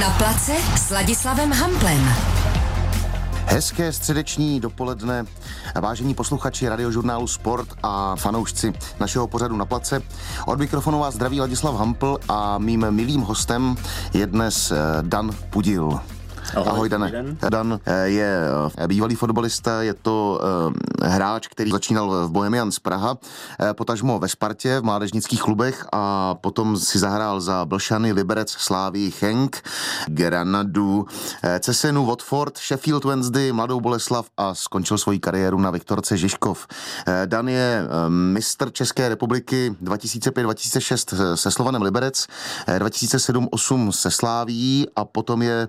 Na place s Ladislavem Hamplem. Hezké středeční dopoledne, vážení posluchači radiožurnálu Sport a fanoušci našeho pořadu na place. Od mikrofonu vás zdraví Ladislav Hampl a mým milým hostem je dnes eh, Dan Pudil. Ahoj, Ahoj Dane. Dan eh, je eh, bývalý fotbalista, je to eh, hráč, který začínal v Bohemians Praha, potažmo ve Spartě, v mládežnických klubech a potom si zahrál za Blšany, Liberec, Slávy, Henk, Granadu, Cesenu, Watford, Sheffield Wednesday, Mladou Boleslav a skončil svoji kariéru na Viktorce Žižkov. Dan je mistr České republiky 2005-2006 se Slovanem Liberec, 2007-8 se Sláví a potom je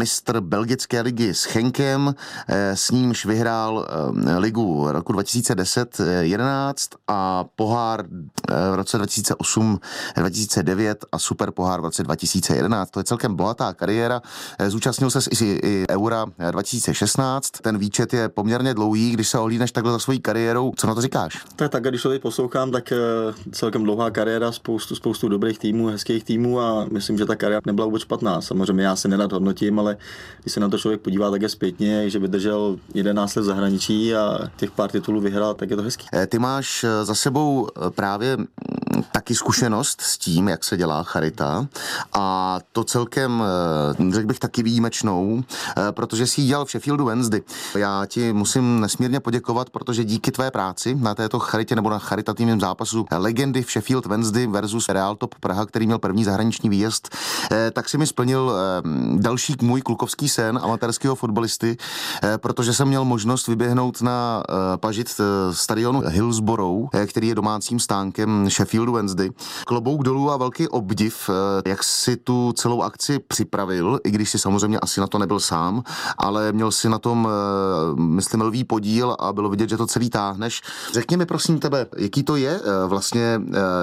mistr belgické ligy s Chenkem, eh, s nímž vyhrál eh, ligu roku 2010-11 a pohár eh, v roce 2008-2009 a super pohár v roce 2011. To je celkem bohatá kariéra. Zúčastnil se i, i Eura 2016. Ten výčet je poměrně dlouhý, když se ohlídneš takhle za svojí kariérou. Co na to říkáš? Je tak, když to teď poslouchám, tak celkem dlouhá kariéra, spoustu, spoustu dobrých týmů, hezkých týmů a myslím, že ta kariéra nebyla vůbec špatná. Samozřejmě já se nenadhodnotím, ale když se na to člověk podívá také zpětně, že vydržel 11 let v zahraničí a těch pár titulů vyhrál, tak je to hezký. Eh, ty máš eh, za sebou eh, právě mm, taky zkušenost s tím, jak se dělá charita a to celkem, řekl bych, taky výjimečnou, protože jsi dělal v Sheffieldu Wednesday. Já ti musím nesmírně poděkovat, protože díky tvé práci na této charitě nebo na charitativním zápasu legendy v Sheffield Wednesday versus Real Top Praha, který měl první zahraniční výjezd, tak si mi splnil další můj klukovský sen amatérského fotbalisty, eh, protože jsem měl možnost vyběhnout na eh, pažit eh, stadionu Hillsborough, který je domácím stánkem Sheffieldu Wednesday. Klobouk dolů a velký obdiv, jak si tu celou akci připravil, i když si samozřejmě asi na to nebyl sám, ale měl si na tom, myslím, lvý podíl a bylo vidět, že to celý táhneš. Řekni mi prosím tebe, jaký to je vlastně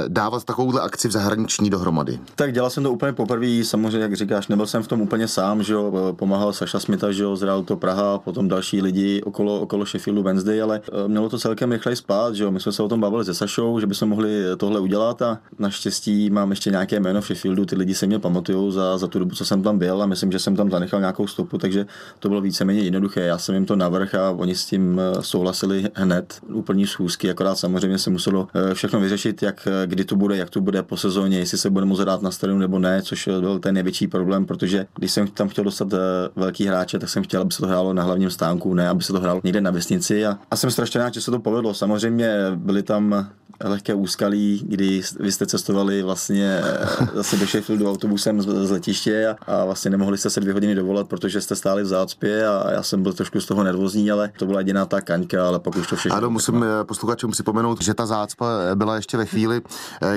dávat takovouhle akci v zahraniční dohromady? Tak dělal jsem to úplně poprvé, samozřejmě, jak říkáš, nebyl jsem v tom úplně sám, že jo, pomáhal Saša Smita, že jo, z to Praha, potom další lidi okolo, okolo Sheffieldu Wednesday, ale eh, mělo to celkem rychle spát, že jo, my jsme se o tom bavili se Sašou, že bychom mohli tohle udělat a naštěstí mám ještě nějaké jméno v Sheffieldu, ty lidi se mě pamatují za, za tu dobu, co jsem tam byl a myslím, že jsem tam zanechal nějakou stopu, takže to bylo víceméně jednoduché. Já jsem jim to navrh a oni s tím eh, souhlasili hned, úplní schůzky, akorát samozřejmě se muselo eh, všechno vyřešit, jak kdy to bude, jak to bude po sezóně, jestli se bude moct hrát na stadionu nebo ne, což byl ten největší problém, protože když jsem tam chtěl dostat Eh, velký hráče, tak jsem chtěl, aby se to hrálo na hlavním stánku, ne aby se to hrálo někde na vesnici. A, a jsem strašně rád, že se to povedlo. Samozřejmě byly tam lehké úskalí, kdy vy jste cestovali vlastně eh, zase do Sheffieldu autobusem z, z letiště a, a vlastně nemohli jste se dvě hodiny dovolat, protože jste stáli v zácpě a já jsem byl trošku z toho nervózní, ale to byla jediná ta kaňka, ale pak už to všechno. Ano, musím eh, posluchačům připomenout, že ta zácpa byla ještě ve chvíli,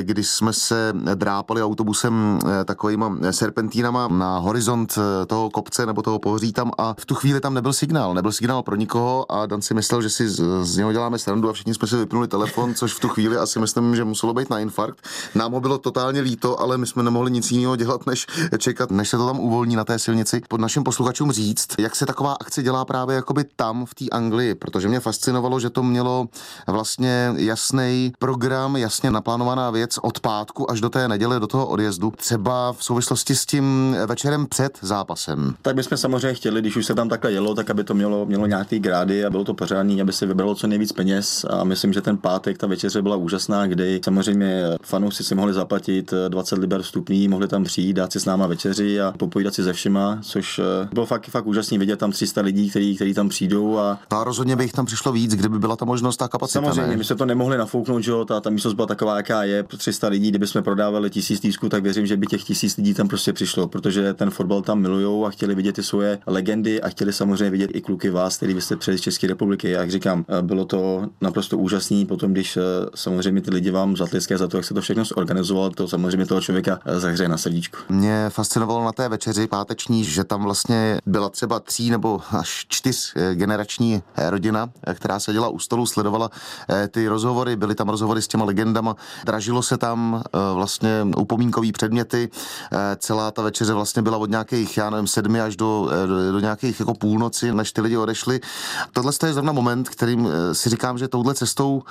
kdy jsme se drápali autobusem takovýma serpentínama na horizont toho kopce kopce nebo toho pohoří tam a v tu chvíli tam nebyl signál, nebyl signál pro nikoho a Dan si myslel, že si z, z něho děláme srandu a všichni jsme si vypnuli telefon, což v tu chvíli asi myslím, že muselo být na infarkt. Nám ho bylo totálně líto, ale my jsme nemohli nic jiného dělat, než čekat, než se to tam uvolní na té silnici. Pod našim posluchačům říct, jak se taková akce dělá právě jakoby tam v té Anglii, protože mě fascinovalo, že to mělo vlastně jasný program, jasně naplánovaná věc od pátku až do té neděle, do toho odjezdu, třeba v souvislosti s tím večerem před zápasem tak bychom samozřejmě chtěli, když už se tam takhle jelo, tak aby to mělo, mělo nějaký grády a bylo to pořádný, aby se vybralo co nejvíc peněz. A myslím, že ten pátek, ta večeře byla úžasná, kdy samozřejmě fanoušci si mohli zaplatit 20 liber vstupný, mohli tam přijít, dát si s náma večeři a popovídat si se všema, což eh, bylo fakt, fakt úžasný vidět tam 300 lidí, kteří, kteří tam přijdou. A... a rozhodně by jich tam přišlo víc, kdyby byla ta možnost, ta kapacita. Samozřejmě, ne? my jsme to nemohli nafouknout, že jo, ta, ta místnost byla taková, jaká je, 300 lidí, kdyby jsme prodávali tisíc týsků, tak věřím, že by těch tisíc lidí tam prostě přišlo, protože ten fotbal tam milujou a chtěli vidět ty svoje legendy a chtěli samozřejmě vidět i kluky vás, který byste přijeli z České republiky. Jak říkám, eh, bylo to naprosto úžasný. Potom, když eh, samozřejmě ty lidi vám zatliské za to, jak se to všechno zorganizovalo, to samozřejmě toho člověka eh, zahřeje na srdíčku. Mě fascinovalo na té večeři páteční, že tam vlastně byla třeba tří nebo až čtyř generační rodina, která seděla u stolu, sledovala ty rozhovory, byly tam rozhovory s těma legendama, dražilo se tam vlastně upomínkový předměty, celá ta večeře vlastně byla od nějakých, já nevím, sedmi až do, do, do nějakých jako půlnoci, než ty lidi odešli. Tohle je zrovna moment, kterým si říkám, že touhle cestou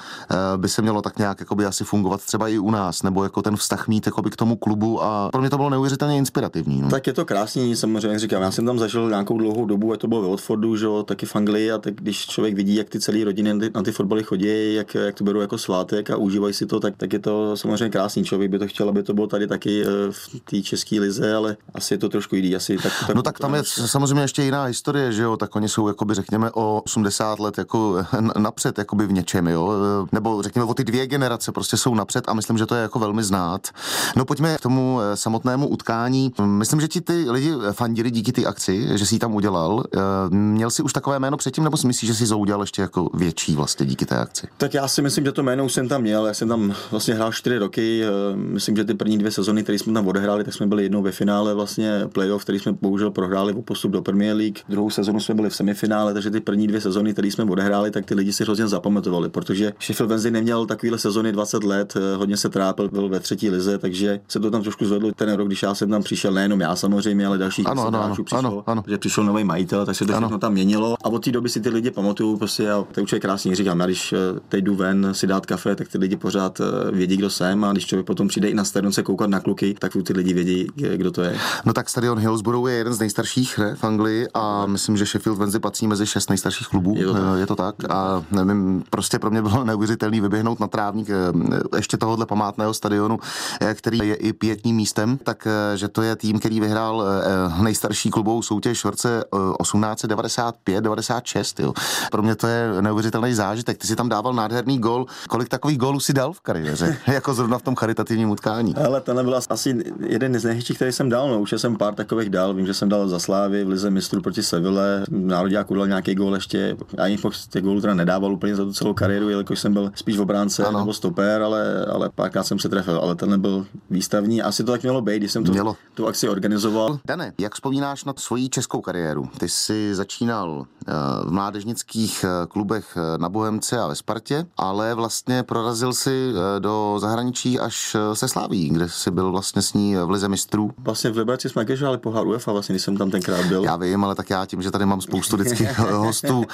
by se mělo tak nějak jakoby asi fungovat třeba i u nás, nebo jako ten vztah mít jakoby k tomu klubu a pro mě to bylo neuvěřitelně inspirativní. No. Tak je to krásný, samozřejmě říkám, já jsem tam zažil nějakou dlouhou dobu, a to bylo ve Watfordu, že taky v Anglii a tak když člověk vidí, jak ty celé rodiny na ty, na ty fotbaly chodí, jak, jak to berou jako svátek a užívají si to, tak, tak je to samozřejmě krásný. Člověk by to chtěl, aby to bylo tady taky eh, v té české lize, ale asi je to trošku jiný. Asi tak, tak, no tak tam je samozřejmě ještě jiná historie, že jo, tak oni jsou jakoby řekněme o 80 let jako napřed jakoby v něčem, jo, nebo řekněme o ty dvě generace prostě jsou napřed a myslím, že to je jako velmi znát. No pojďme k tomu eh, samotnému utkání. Myslím, že ti ty lidi fandili díky té akci, že si ji tam udělal. Eh, měl jsi už takové jméno předtím, nebo si myslíš, že jsi to udělal ještě jako větší vlastně díky té akci? Tak já si myslím, že to jméno už jsem tam měl. Já jsem tam vlastně hrál čtyři roky. Eh, myslím, že ty první dvě sezony, které jsme tam odehráli, tak jsme byli jednou ve finále vlastně playoff, který jsme bohužel prohráli o postup do Premier League. Druhou sezonu jsme byli v semifinále, takže ty první dvě sezony, které jsme odehráli, tak ty lidi si hrozně zapamatovali, protože Sheffield Wednesday neměl takovýhle sezony 20 let, eh, hodně se trápil, byl ve třetí lize, takže se to tam trošku zvedlo ten rok, když já jsem tam přišel, nejenom já samozřejmě, ale další ano, ano, ano, přišlo, ano, ano. že přišel nový majitel, tak se to všechno tam měnilo a od té doby si ty lidi pamatují prostě a to je krásně říkám, já když eh, teď jdu ven si dát kafe, tak ty lidi pořád eh, vědí, kdo jsem a když člověk potom přijde i na stadion se koukat na kluky, tak ty lidi vědí, kdo to je. No tak stadion Hillsborough je jeden z nejstarších ne, v Anglii a myslím, že Sheffield Wednesday patří mezi šest nejstarších klubů. Je to tak, je to tak. a nevím, prostě pro mě bylo neuvěřitelný vyběhnout na trávník ještě tohohle památného stadionu, který je i pětním místem, tak že to je tým, který vyhrál nejstarší klubovou soutěž v roce 1895-96. Jo. Pro mě to je neuvěřitelný zážitek. Ty si tam dával nádherný gol. Kolik takových gólů si dal v kariéře? jako zrovna v tom charitativním utkání. Ale to nebyl asi jeden z nejhezčích, který jsem dal. No, už jsem pár takových dal. Vím, že jsem dal za Slávy v Lize mistrů proti Seville. Národňáku dal nějaký gól ještě. Já ani těch gólů teda nedával úplně za tu celou kariéru, jelikož jsem byl spíš v obránce ano. nebo stoper, ale, ale párkrát jsem se trefil. Ale ten byl výstavní. Asi to tak mělo být, když jsem to, mělo. Tu akci organizoval. Dane, jak vzpomínáš na svoji českou kariéru? Ty jsi začínal eh, v mládežnických eh, klubech eh, na Bohemce a ve Spartě, ale vlastně prorazil si do zahraničí až se Sláví, kde jsi byl vlastně s ní v Lize mistrů. Vlastně v Liberci jsme hráli pohár UEFA, vlastně, když jsem tam tenkrát byl. Já vím, ale tak já tím, že tady mám spoustu vždyckých hostů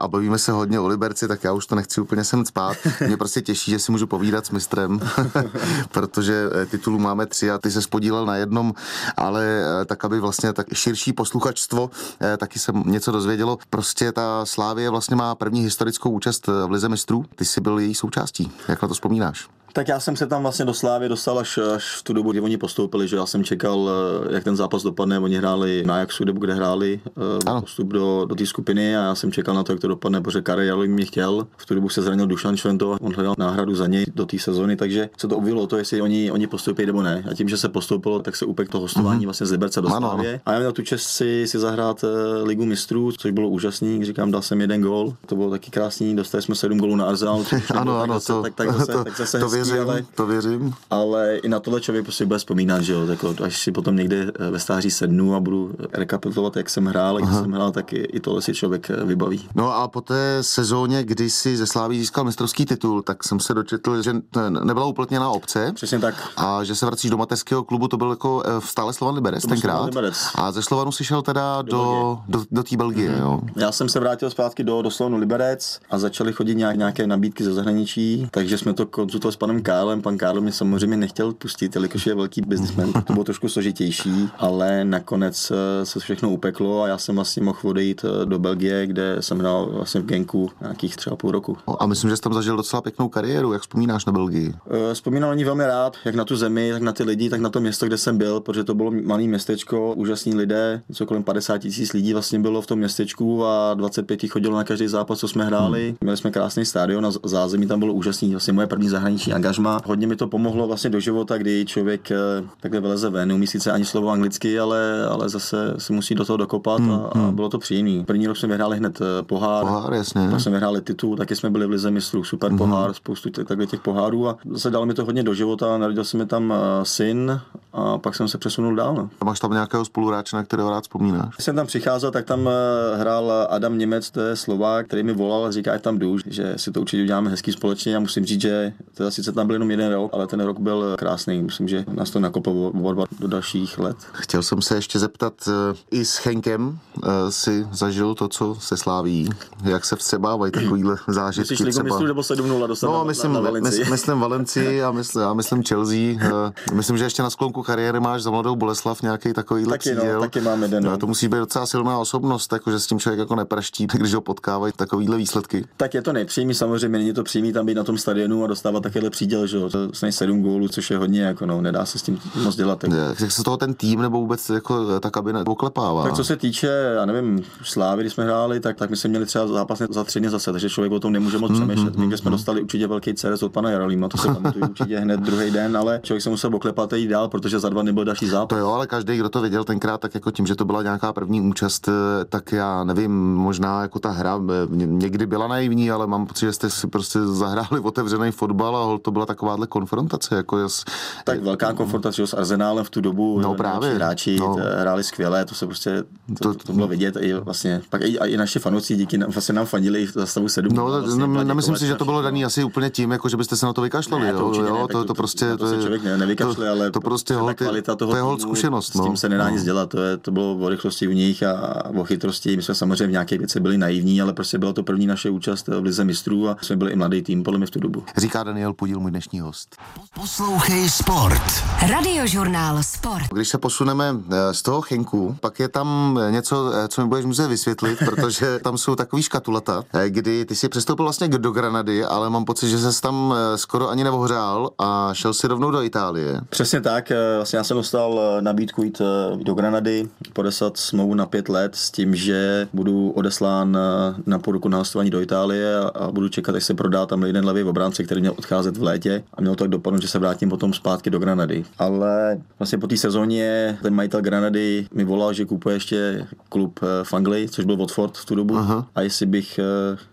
a bavíme se hodně o Liberci, tak já už to nechci úplně sem spát. Mě prostě těší, že si můžu povídat s mistrem, protože titulů máme tři a ty se spodílel na jednom, ale tak, aby vlastně tak širší posluchačstvo taky se něco dozvědělo. Prostě ta Slávie vlastně má první historickou účast v Lize mistrů. Ty jsi byl její součástí. Jak na to vzpomínáš? Tak já jsem se tam vlastně do Slávy dostal až, až v tu dobu, kdy oni postoupili, že já jsem čekal, eh, jak ten zápas dopadne. Oni hráli na Ajaxu, kde hráli uh, postup do, do té skupiny a já jsem čekal na to, jak to dopadne, protože Karel mě chtěl. V tu dobu se zranil Dušan Švento, on hledal náhradu za něj do té sezóny, takže se to uvělo to, jestli oni, oni postoupí nebo ne. A tím, že se postoupilo, tak se upek to hostování mm-hmm. vlastně z Liberce do Slávě. A já měl tu čest si, si zahrát uh, ligu mistrů, což bylo úžasný. Říkám, dal jsem jeden gól, to bylo taky krásný. Dostali jsme sedm gólů na Arsenal. ano, ano, to, tak, tak, zase, tak zase to věřím, ale, to věřím. Ale i na tohle člověk prostě bude vzpomínat, že jo, tak až si potom někde eh, ve stáří sednu a budu rekapitulovat, jak jsem hrál, jak jsem hrál, tak i, i tohle si člověk eh, vybaví. No a po té sezóně, kdy si ze Sláví získal mistrovský titul, tak jsem se dočetl, že nebyla uplatněná obce. Přesně tak. A že se vracíš do mateřského klubu, to byl jako eh, stále Slovan Liberec tenkrát. Liberec. A ze Slovanu si šel teda do, do, do, do té Belgie, mm-hmm. jo. Já jsem se vrátil zpátky do, do Slovanu Liberec a začaly chodit nějak, nějaké nabídky ze zahraničí, takže jsme to konzultovali s panem Kálem. Pan Kál mě samozřejmě nechtěl pustit, jelikož je velký businessman, to bylo trošku složitější, ale nakonec eh, se všechno upeklo a já jsem vlastně mohl odejít eh, do Belgie, kde jsem hrál vlastně v Genku nějakých třeba půl roku. A myslím, že jsi tam zažil docela pěknou kariéru. Jak vzpomínáš na Belgii? Eh, vzpomínal ní velmi rád, jak na tu zemi, tak na ty lidi, tak na to město, kde jsem byl, protože to bylo malé městečko, úžasní lidé, co kolem 50 tisíc lidí vlastně bylo v tom městečku a 25 chodilo na každý zápas, co jsme hráli. Hmm. Měli jsme krásný stadion a zázemí tam bylo úžasný, vlastně moje první zahraniční angažma. Hodně mi to pomohlo vlastně do života, kdy člověk eh, takhle vyleze ven, neumí sice ani slovo anglicky, ale, ale zase se musí do toho dokopat hmm, a, a hmm. bylo to příjemný. První rok jsme vyhráli hned eh, pohár, pohár jasně. pak jsme vyhráli titul, taky jsme byli v lize mistrů, super hmm. pohár, spoustu takhle těch pohárů a zase dalo mi to hodně do života, narodil se mi tam eh, syn a pak jsem se přesunul dál. No. A máš tam nějakého spoluhráče, na kterého rád vzpomínáš? Když jsem tam přicházel, tak tam eh, hrál Adam Němec, to je Slovák, který mi volal a říká, ať tam jdu, že si to určitě uděláme hezký společně. Já musím říct, že teda sice tam byl jenom jeden rok, ale ten rok byl krásný. Myslím, že nás to nakoplo do dalších let. Chtěl jsem se ještě zeptat, eh, i s Henkem eh, si zažil to, co se sláví. Jak se vstřebávají takovýhle zážitky? Myslíš Ligu mistrů nebo 7 dostat No, na, myslím, na, na myslím, myslím Valencii a myslím, a myslím Chelsea. Eh, Myslím, že ještě na sklonku kariéry máš za mladou Boleslav nějaký takovýhle Taky, no, příděl. taky mám jeden, no. To musí být docela silná osobnost, jako, že s tím člověk jako nepraští, když ho potkávají takovýhle výsledky. Tak je to nepřímý, samozřejmě není to přímý tam být na tom stadionu a dostávat takovýhle příděl, že jo. To je sedm gólů, což je hodně, jako no, nedá se s tím moc dělat. Jako. Jak se toho ten tým nebo vůbec jako ta kabina oklepává? Tak co se týče, já nevím, Slávy, když jsme hráli, tak, tak my jsme měli třeba zápas za tři dny zase, takže člověk o tom nemůže moc přemýšlet. Někde jsme dostali určitě velký ceres od pana Jarolíma, to se pamatuju určitě hned druhý den, ale člověk se musel oklepat a jít dál, protože za dva dny byl další zápas. To jo, ale každý, kdo to viděl tenkrát, tak jako tím, že to byla nějaká první účast, eh, tak já nevím, možná jako ta hra eh, ně- někdy byla naivní, ale mám pocit, že jste si prostě zahráli otevřený fotbal a to byla takováhle konfrontace. Jako jas, Tak velká konfrontace s Arzenálem v tu dobu. No eh, právě, Hráči no. no. hráli skvěle, to se prostě, to, To- to, to bylo vidět. I vlastně, pak i, a i naši fanoušci díky nám, vlastně nám fandili i v zastavu 7. No, vlastně no, Vladě nemyslím si, že to bylo a daný asi úplně tím, jako že byste se na to vykašlali. Ne, to jo, určitě jo, ne, to, to, to- to, prostě, to se je- člověk ne- nevykašle, to, ale to prostě ta hold, kvalita toho to týmu, zkušenost. S tím no. se nedá no. nic dělat, to, je, to bylo o rychlosti u nich a o chytrosti. My jsme samozřejmě v nějaké věci byli naivní, ale prostě byla to první naše účast v Lize mistrů a jsme byli i mladý tým, podle mě v tu dobu. Říká Daniel Podíl, můj dnešní host. Poslouchej Sport. Radiožurnál Sport. Když se posuneme eh, z toho Chenku, pak je tam eh, něco, eh, co mi budeš muset vysvětlit, protože tam jsou takový škatulata, eh, kdy ty si přestoupil vlastně do Granady, ale mám pocit, že ses tam eh, skoro ani neohřál a šel si rovnou do Itálie. Přesně tak, eh, vlastně já jsem dostal eh, nabídku jít eh, do Granady, podesat smlouvu na pět let s tím, že budu odeslán eh, na půl roku na hostování do Itálie a, budu čekat, až se prodá tam jeden levý obránce, který měl odcházet v létě a mělo to tak dopadnout, že se vrátím potom zpátky do Granady. Ale vlastně po té sezóně ten majitel Granady mi volal, že kupuje ještě klub v Anglii, což byl Watford v tu dobu Aha. a jestli bych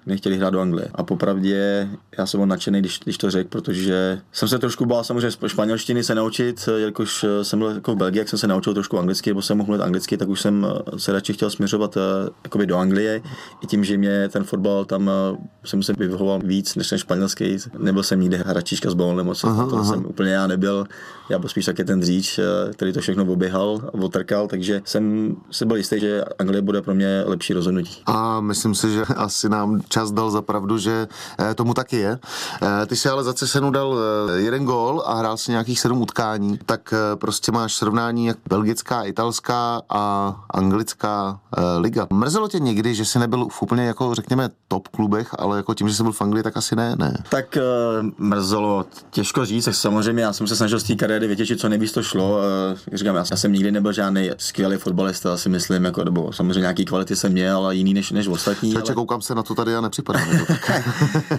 nechtěli hrát do Anglie. A popravdě já jsem byl nadšený, když, když to řekl, protože jsem se trošku bál samozřejmě španělštiny se naučit, jelikož eh, jsem byl jako v Belgii, jak jsem se naučil trošku anglicky, nebo jsem mohl mluvit anglicky, tak už jsem eh, se radši chtěl směřovat eh, jakoby do Anglie. I tím, že mě ten fotbal tam jsem se vyhoval víc než ten španělský. Nebyl jsem nikde hračička s balónem, moc Aha, to aha. jsem úplně já nebyl. Já byl spíš taky ten dříč, který to všechno oběhal, otrkal, takže jsem si byl jistý, že Anglie bude pro mě lepší rozhodnutí. A myslím si, že asi nám čas dal za pravdu, že tomu taky je. Ty si ale za Cesenu dal jeden gól a hrál si nějakých sedm utkání, tak prostě máš srovnání jak belgická, italská a anglická eh, liga. Mrzelo tě někdy, že jsi nebyl v úplně jako řekněme top klubech, ale jako tím, že jsi byl v Anglii, tak asi ne, ne. Tak uh, mrzelo, těžko říct, tak samozřejmě já jsem se snažil z té kariéry vytěžit, co nejvíc to šlo. Uh, říkám, já, já jsem nikdy nebyl žádný skvělý fotbalista, si myslím, jako, nebo samozřejmě nějaký kvality jsem měl, ale jiný než, než ostatní. Ale koukám se na to tady a nepřipadá mi to tak.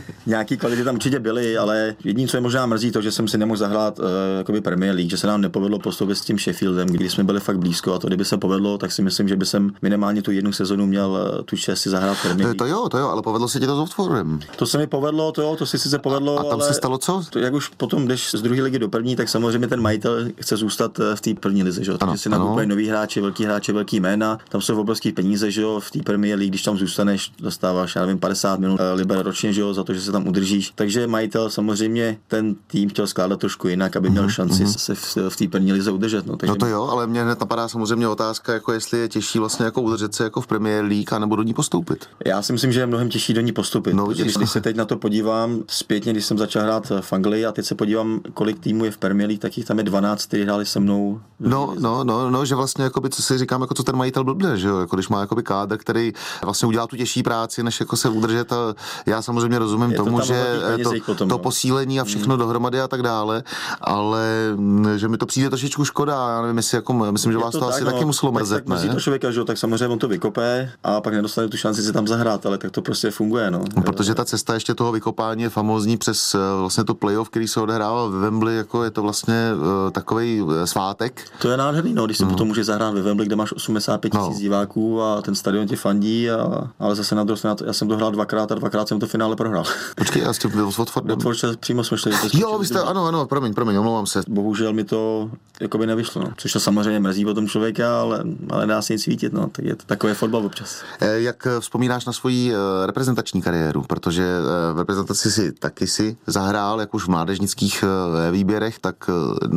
nějaký kvality tam určitě byly, ale jediné, co je možná mrzí, to, že jsem si nemohl zahrát uh, Premier League, že se nám nepovedlo postoupit s tím Sheffieldem, když jsme byli fakt blízko a to, kdyby se povedlo, tak si myslím, že by jsem minimálně tu jednu sezonu měl uh, tu čest si zahrát Premier To, to jo, to jo, ale povedlo se ti to s Watfordem. To se mi povedlo, to jo, to si sice povedlo, A tam ale se stalo co? To, jak už potom jdeš z druhé ligy do první, tak samozřejmě ten majitel chce zůstat eh, v té první lize, že jo? Takže si nakupuje nový hráči, velký hráči, velký jména, tam jsou obrovský peníze, že jo? V té Premier League, když tam zůstaneš, dostáváš, já nevím, 50 minut eh, liber ročně, že jo, za to, že se tam udržíš. Takže majitel samozřejmě ten tým chtěl skládat trošku jinak, aby měl šanci se v, v té první lize udržet. No, takže No to jo, ale mě hned napadá samozřejmě otázka, jako jestli je těžší vlastně jako udržet se jako v Premier League a nebo do ní postoupit. Já si myslím, že je mnohem těžší do ní postupit. No, vidíš, když, když se teď na to podívám zpětně, když jsem začal hrát v Anglii a teď se podívám, kolik týmů je v Premier League, tak jich tam je 12, kteří hráli se mnou. No, no, no, no, že vlastně, jakoby, co si říkám, jako co ten majitel blbne, že jo, jako když má jakoby kádr, který vlastně udělá tu těžší práci, než jako se udržet a já samozřejmě rozumím Je to tomu, tam o že to, potom, to no. posílení a všechno dohromady a tak dále, ale mm, že mi to přijde trošičku škoda, já nevím, jestli jako, myslím, že vás to, tak, asi no, taky muselo tak- mrzet, tak mrzí ne? to člověka, že jo, tak samozřejmě on to vykope a pak nedostane tu šanci si tam zahrát, ale tak to prostě funguje, no. No, protože ta cesta ještě toho vykopání je famózní přes eh, vlastně to playoff, který se odehrával ve Wembley, jako je to vlastně uh, takový svátek. To je nádherný, no, když si potom může zahrát ve Wembley, kde máš 85 tisíc No. diváků a ten stadion tě fandí, a, ale zase na druhou stranu, já jsem to hrál dvakrát a dvakrát jsem to finále prohrál. Počkej, já s tím byl s Watfordem. Watford přímo jsme šli. Jo, vy jste, ano, ano, promiň, promiň, omlouvám se. Bohužel mi to to jako by nevyšlo, no. což to samozřejmě mrzí o tom člověka, ale, ale dá se nic svítit, no. tak je to takový fotbal občas. Eh, jak vzpomínáš na svoji eh, reprezentační kariéru, protože eh, v reprezentaci si taky si zahrál, jak už v mládežnických výběrech, tak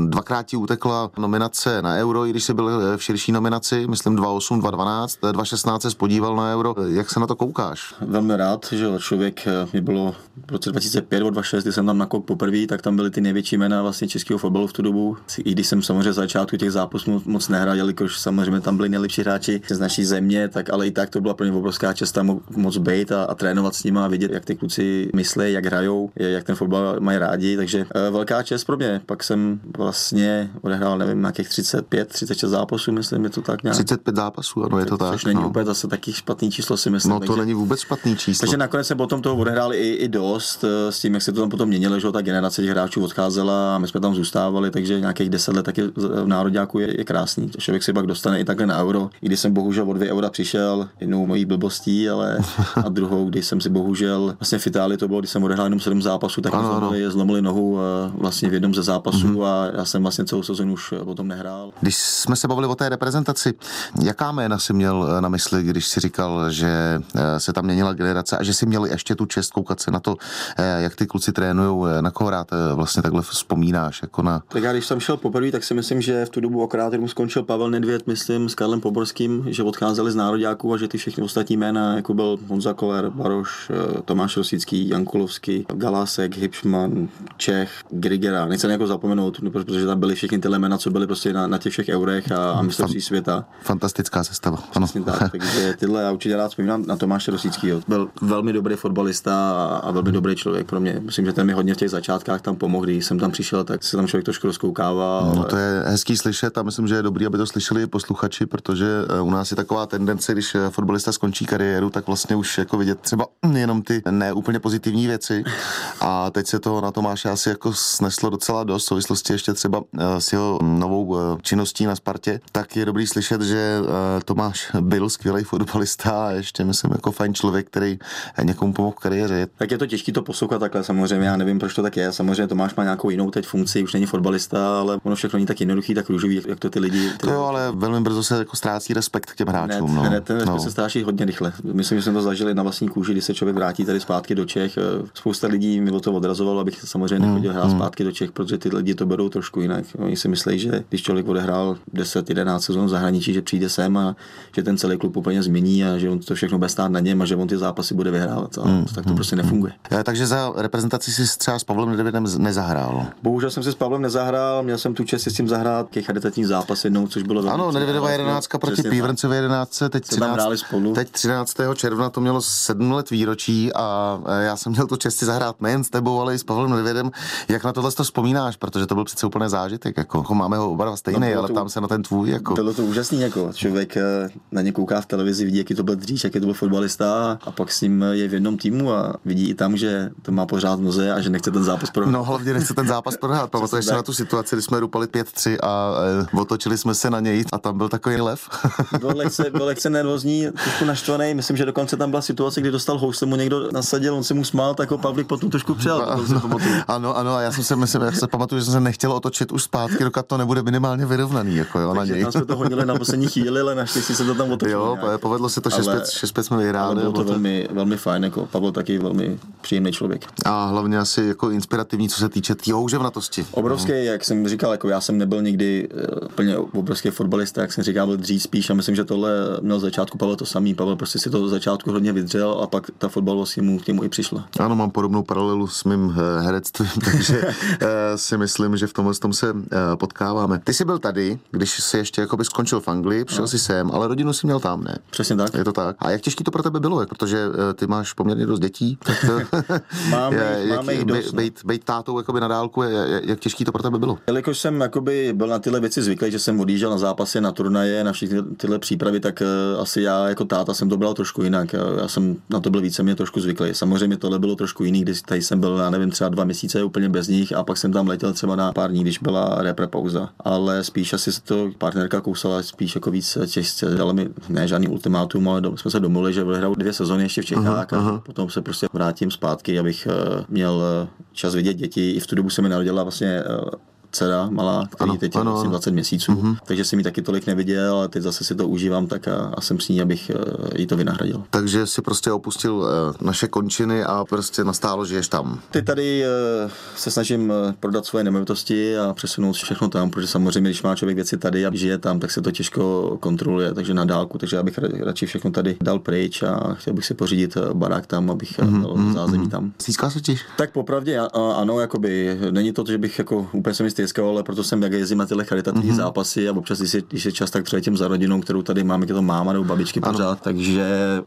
dvakrát ti utekla nominace na Euro, i když jsi byl v širší nominaci, myslím 2.8, 2.12, 2.16 se spodíval na Euro. Jak se na to koukáš? Velmi rád, že člověk mi bylo v roce 2005 od 2006, kdy jsem tam nakok poprvé, tak tam byly ty největší jména vlastně českého fotbalu v tu dobu. I když jsem samozřejmě začátku těch zápasů moc nehrál, jelikož samozřejmě tam byli nejlepší hráči z naší země, tak ale i tak to byla pro ně obrovská čest tam moc být a, a trénovat s nimi a vidět, jak ty kluci myslí, jak hrajou, jak ten fotbal mají rádi. Takže e, velká čest pro mě. Pak jsem vlastně odehrál, nevím, nějakých 35, 36 zápasů, myslím, je to tak nějak. 35 zápasů, ano, je to tak. Což není no. úplně zase taky špatný číslo, si myslím. No to takže, není vůbec špatný číslo. Takže nakonec se potom toho odehráli i, i dost e, s tím, jak se to tam potom měnilo, že ta generace těch hráčů odcházela a my jsme tam zůstávali, takže nějakých 10 let taky v národňáku je, je krásný. Člověk si pak dostane i takhle na euro. I když jsem bohužel o dvě eura přišel, jednou mojí blbostí, ale a druhou, když jsem si bohužel, vlastně v Itálii to bylo, když jsem odehrál jenom sedm zápasů, tak ano, zlomili, zlomili nohu eh, vlastně v jednom ze zápasů mm-hmm. a já jsem vlastně celou sezonu už potom nehrál. Když jsme se bavili o té reprezentaci, jaká jména si měl eh, na mysli, když si říkal, že eh, se tam měnila generace a že si měli ještě tu čest koukat se na to, jak ty kluci trénují, na koho rád vlastně takhle vzpomínáš? Jako na... Tak já když jsem šel poprvé, tak si myslím, že v tu dobu akorát mu skončil Pavel Nedvěd, myslím, s Karlem Poborským, že odcházeli z nároďáků a že ty všechny ostatní jména, jako byl Honza Koller, Baroš, eh, Tomáš Rosický, Jankulovský, Galásek, Hipšman, Čech, Grigera, nechci jako zapomenout, protože tam byly všechny ty jména, co byly prostě na, na těch všech eurech a, a mistrovství světa. Fantastická sestava. Ano. tak, takže tyhle já určitě rád vzpomínám na Tomáše Rosického. Byl velmi dobrý fotbalista a, a velmi dobrý člověk pro mě. Myslím, že ten mi hodně v těch začátkách tam pomohl, když jsem tam přišel, tak se tam člověk trošku rozkoukává. No to je hezký slyšet a myslím, že je dobrý, aby to slyšeli i posluchači, protože eh, u nás je taková tendence, když eh, fotbalista skončí kariéru, tak vlastně už jako vidět třeba jenom ty neúplně pozitivní věci. A teď se to na Tomáše asi jako sneslo docela dost v souvislosti ještě třeba eh, s jeho novou činností na Spartě. Tak je dobrý slyšet, že Tomáš byl skvělý fotbalista a ještě myslím jako fajn člověk, který někomu pomohl v kariéře. Tak je to těžké to poslouchat takhle, samozřejmě. Já nevím, proč to tak je. Samozřejmě Tomáš má nějakou jinou teď funkci, už není fotbalista, ale ono všechno není tak jednoduchý, tak růžový, jak to ty lidi. Ty... To jo, ale velmi brzo se jako ztrácí respekt k těm hráčům. Ne, no. ne ten respekt no. se ztrácí hodně rychle. Myslím, že jsme to zažili na vlastní kůži, když se člověk vrátí tady zpátky do Čech. Eh, spousta lidí mi to odrazovalo, abych samozřejmě mm, nechodil hrát mm. zpátky do Čech, protože ty lidi to berou trošku jinak. Oni si myslí, že když člověk odehrál 10-11 sezon v zahraničí, že přijde sem a že ten celý klub úplně změní a že on to všechno bude stát na něm a že on ty zápasy bude vyhrávat. A mm, tak to mm, prostě nefunguje. Mm. Takže za reprezentaci si třeba s Pavlem Nedvědem nezahrál. Bohužel jsem si s Pavlem nezahrál, měl jsem tu čest si s tím zahrát těch charitativní zápas jednou, což bylo Ano, Nedvědová jedenáctka proti Pívrncové jedenáctce, teď 13, spolu. teď 13. června to mělo sedm let výročí a e, já jsem měl tu čest si zahrát nejen s tebou, ale i s Pavlem Nedvědem. Jak na tohle to vzpomínáš, protože to byl přece úplně zážitek, jako, jako máme ho oba stejný, no, ale to, tam se na ten tvůj. Jako. Bylo to úžasný, jako člověk e, na ně kouká v televizi, vidí, jaký to byl dřív, jaký to byl fotbalista a pak s ním je v jednom týmu a vidí i tam, že to má pořád noze a že nechce ten zápas prohrát. No hlavně nechce ten zápas prohrát. Pamatuješ se na tu situaci, kdy jsme rupali 5-3 a e, otočili jsme se na něj a tam byl takový lev. byl lehce, byl lehce nervózní, trošku naštvaný. Myslím, že dokonce tam byla situace, kdy dostal houš, se mu někdo nasadil, on se mu smál, tak ho Pavlik potom trošku přijal. Ano, ano, ano, a já jsem se myslím, já se pamatuju, že jsem se nechtěl otočit už zpátky, dokud to nebude minimálně vyrovnaný. Jako jo, na něj. Tam jsme to hodili na poslední chvíli, ale naštěstí se to tam otočilo. Jo, nějak. povedlo se to 6-5 jsme vyhráli. Bylo to velmi, velmi fajn, jako Pavel taky velmi příjemný člověk. A hlavně asi jako inspirativní, co se týče té houževnatosti. Obrovský, no. jak jsem říkal, jako já jsem nebyl nikdy uh, plně obrovský fotbalista, jak jsem říkal, byl dřív spíš a myslím, že tohle měl začátku Pavel to samý. Pavel prostě si to začátku hodně vydřel a pak ta fotbalovost mu k němu i přišla. Ano, mám podobnou paralelu s mým eh, herectvím, takže eh, si myslím, že v tomhle tom se potkáváme. Ty jsi byl tady, když jsi ještě jakoby skončil v Anglii, přišel no. si sem, ale rodinu si měl tam, ne? Přesně tak. Je to tak. A jak těžký to pro tebe bylo, protože ty máš poměrně dost dětí, tak máme, jich, máme jich dost, být, no. být tátou jakoby na dálku, jak těžký to pro tebe bylo? Jelikož jsem jakoby byl na tyhle věci zvyklý, že jsem odjížděl na zápasy, na turnaje, na všechny tyhle přípravy, tak uh, asi já jako táta jsem to bral trošku jinak. Já jsem na to byl více mě trošku zvyklý. Samozřejmě tohle bylo trošku jiný, když tady jsem byl, já nevím, třeba dva měsíce úplně bez nich a pak jsem tam letěl třeba na pár dní, když byla repre pauza. Ale spíš asi se to partnerka kousala spíš jako víc těžce. Dala mi ne žádný ultimátum, ale jsme se domluvili, že hraju dvě sezóny ještě v Čechách uh-huh, a potom se prostě vrátím zpátky, abych uh, měl čas vidět děti. I v tu dobu se mi narodila vlastně dcera malá, který Ano, teď je ano, ano. 20 měsíců, takže jsem mi taky tolik neviděl, ale teď zase si to užívám tak a, a jsem s ní, abych eh, jí to vynahradil. Takže si prostě opustil eh, naše končiny a prostě nastálo, žiješ tam. Teď tady eh, se snažím prodat svoje nemovitosti a přesunout si všechno tam, protože samozřejmě, když má člověk věci tady a žije tam, tak se to těžko kontroluje, takže na dálku, takže já bych ra- radši všechno tady dal pryč a chtěl bych si pořídit barák tam, abych mm-hmm, měl zázemí tam. Stýská se ti? Tak popravdě a- a- ano, jakoby, není to, že bych jako úplně jsem mi stýskal, ale proto jsem jak jezdím na tyhle charitativní mm-hmm. zápasy a občas, když je, když je čas, tak přiletím za rodinou, kterou tady mám, jak je to máma nebo babičky pořád, takže,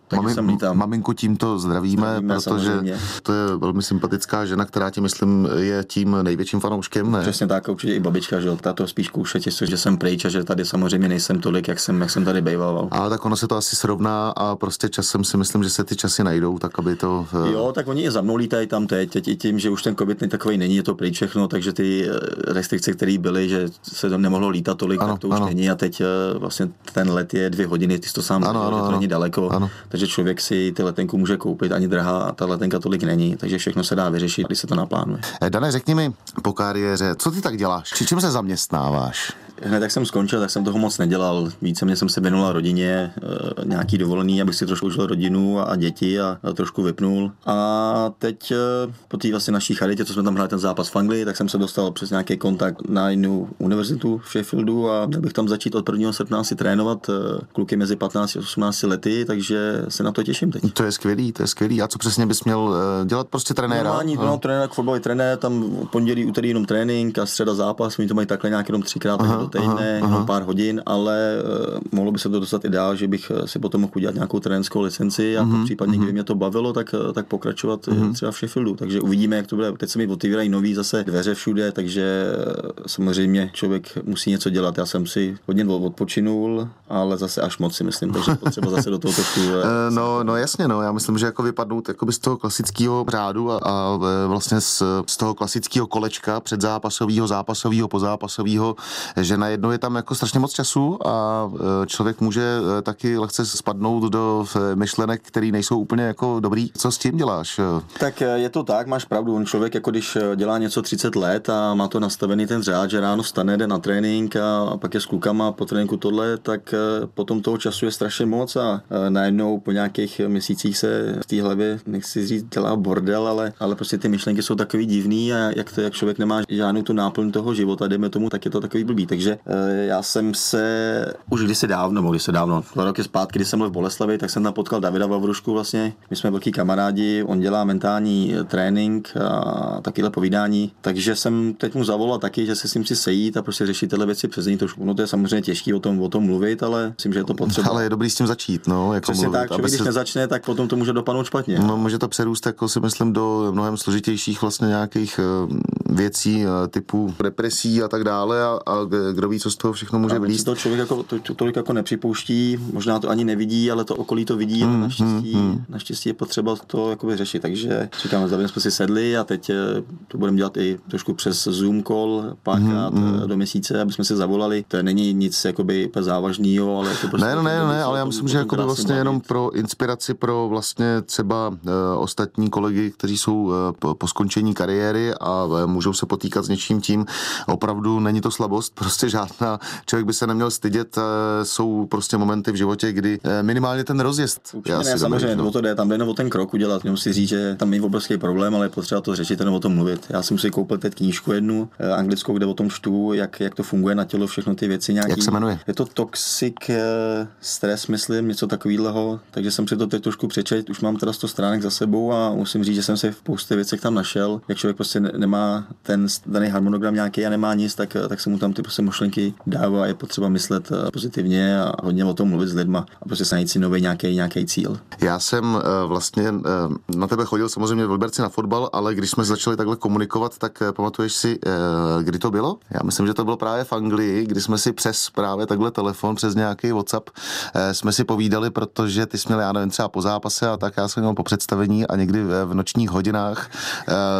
takže jsem lítám. maminku tímto zdravíme, Zdravíme, protože samozřejmě. to je velmi sympatická žena, která ti myslím je tím největším fanouškem, ne? Přesně tak, určitě i babička, že ta to spíš kouše těsto, že jsem pryč a že tady samozřejmě nejsem tolik, jak jsem, jak jsem tady býval. Ale tak ono se to asi srovná a prostě časem si myslím, že se ty časy najdou, tak aby to... eh, Jo, tak oni i za mnou lítají tam teď, teď i tím, že už ten covid takový není, je to pryč všechno, takže ty eh, restrikce, které byly, že se tam nemohlo lítat tolik, Ano, tak to už ano. není a teď eh, vlastně ten let je dvě hodiny, ty jsi to sám Ano, ano, že to ano. není daleko, Ano. takže člověk si ty letenku může koupit, ani drahá a ta letenka tolik není, takže všechno se dá vyřešit, když se to naplánuje. Eh, Dane, řekni mi po kariéře, co ty tak děláš? Či čím se zaměstnáváš? Hned jak jsem skončil, tak jsem toho moc nedělal. Víceméně jsem se věnoval rodině, eh, nějaký dovolený, abych si trošku užil rodinu a děti a, trošku vypnul. A teď eh, po té vlastně naší charitě, co jsme tam hráli ten zápas v Anglii, tak jsem se dostal přes nějaký kontakt na jinou univerzitu v Sheffieldu a měl bych tam začít od 1. srpna si trénovat eh, kluky mezi 15 a 18 lety, takže se na to těším teď. To je skvělý, to je skvělý. A co přesně bys měl dělat? Prostě trenéra? Normální, no, trenér, fotbalový trenér, tam pondělí, úterý jenom trénink a středa zápas, oni to mají takhle nějak jenom třikrát do týdne, aha, jenom pár hodin, ale uh, mohlo by se to dostat i dál, že bych eh, si potom mohl udělat nějakou trenérskou licenci a uh-huh, případně, kdyby mě to bavilo, tak, eh, tak pokračovat uh-huh. třeba v Sheffieldu. Takže uvidíme, jak to bude. Teď se mi otevírají nový zase dveře všude, takže samozřejmě člověk musí něco dělat. Já jsem si hodně odpočinul, ale zase až moc si myslím, takže potřeba zase do toho trošku No, no jasně, no. Já myslím, že jako vypadnout jakoby z toho klasického řádu a, a vlastně z, z toho klasického kolečka předzápasového, zápasového, pozápasového, že najednou je tam jako strašně moc času a eh, člověk může eh, taky lehce spadnout do eh, myšlenek, které nejsou úplně jako dobrý. Co s tím děláš? Tak je to tak, máš pravdu. On člověk, jako když dělá něco 30 let a má to nastavený ten řád, že ráno stane, jde na trénink a, pak je s klukama po tréninku tohle, tak potom toho času je strašně moc a najednou po nějakých měsících se v té hlavě, nechci říct, dělá bordel, ale, ale prostě ty myšlenky jsou takový divný a jak, to, jak člověk nemá žádnou tu náplň toho života, dejme tomu, tak je to takový blbý. Takže eh, já jsem se už kdysi dávno, nebo kdysi dávno, dva roky zpátky, když jsem byl v Boleslavi, tak jsem tam potkal Davida Vavrušku vlastně. My jsme velký kamarádi, on dělá mentální eh, trénink a takovéhle povídání. Takže jsem teď mu zavolal taky, že se s ním chci sejít a prostě řešit tyhle věci přes něj trošku. No to je samozřejmě těžké o tom, o tom mluvit, ale myslím, že je to potřeba. Ale je dobrý s tím začít, no. Jako Přesně mluvit, tak, člověk, když se- nezačne, tak potom to může dopadnout špatně. No, může to přerůst, jako si myslím, do mnohem složitějších vlastně nějakých eh, věcí typu depresí a tak dále a, a kdo ví, co z toho všechno může vylíst. to člověk jako, to, to, tolik jako nepřipouští, možná to ani nevidí, ale to okolí to vidí, ale naštěstí, naštěstí je potřeba to jakoby řešit. Takže říkám, za jsme si sedli a teď eh, to budeme dělat i trošku přes Zoom call párkrát eh, do měsíce, aby jsme si zavolali. To není nic jakoby závažného, ale to prostě Ne, no, ne, ne, ale já myslím, že jako vlastně jenom pro inspiraci pro vlastně třeba uh, ostatní kolegy, kteří jsou uh, po, po skončení kariéry a uh, můžou se potýkat s něčím tím. Opravdu není to slabost, prostě žádná. Člověk by se neměl stydět, uh, jsou prostě momenty v životě, kdy uh, minimálně ten rozjezd. Určitě je ne, asi samozřejmě, no. o to jde, tam jde jenom o ten krok udělat, si říct, že tam je obrovský problém, ale je potřeba to řešit a nebo o tom mluvit. Já jsem si koupil teď knížku jednu, eh, anglickou, kde o tom čtu, jak, jak to funguje na tělo, všechno ty věci nějaký. Jak se jmenuje? Je to toxic eh, stres, myslím, něco takového, takže jsem si to teď trošku přečet, už mám teda 100 stránek za sebou a musím říct, že jsem se v spoustě věcech tam našel. Jak člověk prostě ne- nemá ten daný harmonogram nějaký a nemá nic, tak, tak se mu tam ty prostě myšlenky dává, je potřeba myslet eh, pozitivně a hodně o tom mluvit s lidma a prostě se najít si nový nějaký, nějaký cíl. Já jsem eh, vlastně eh, na tebe chodil samozřejmě v Liberci na fotbal, ale když jsme začali takhle komunikovat, tak pamatuješ si, kdy to bylo? Já myslím, že to bylo právě v Anglii, kdy jsme si přes právě takhle telefon, přes nějaký WhatsApp, jsme si povídali, protože ty jsi měl, já nevím, třeba po zápase a tak já jsem měl po představení a někdy v- nočních hodinách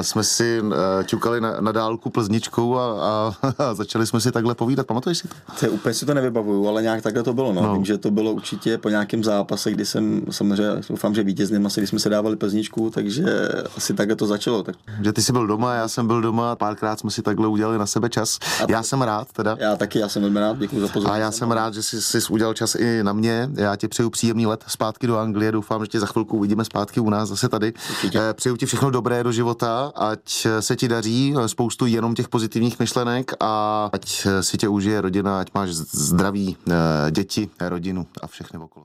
jsme si ťukali na, na dálku plzničkou a, a, a, začali jsme si takhle povídat. Pamatuješ si to? to úplně si to nevybavuju, ale nějak takhle to bylo. No. no. Vím, že to bylo určitě po nějakém zápase, kdy jsem samozřejmě, doufám, že vítězným asi, když jsme se dávali plzničku, takže asi takhle to začalo. Tak. Že ty jsi byl doma, já jsem byl doma, párkrát jsme si takhle udělali na sebe čas. A já jsem rád teda. Já taky, já jsem velmi rád, děkuji za pozornost. A já jsem rád, že jsi, jsi udělal čas i na mě. Já ti přeju příjemný let zpátky do Anglie. Doufám, že tě za chvilku uvidíme zpátky u nás zase tady. Určitě. Eh, přeju ti všechno dobré do života, ať se ti daří, spoustu jenom těch pozitivních myšlenek a ať si tě užije rodina, ať máš zdraví eh, děti, rodinu a všechny okolo.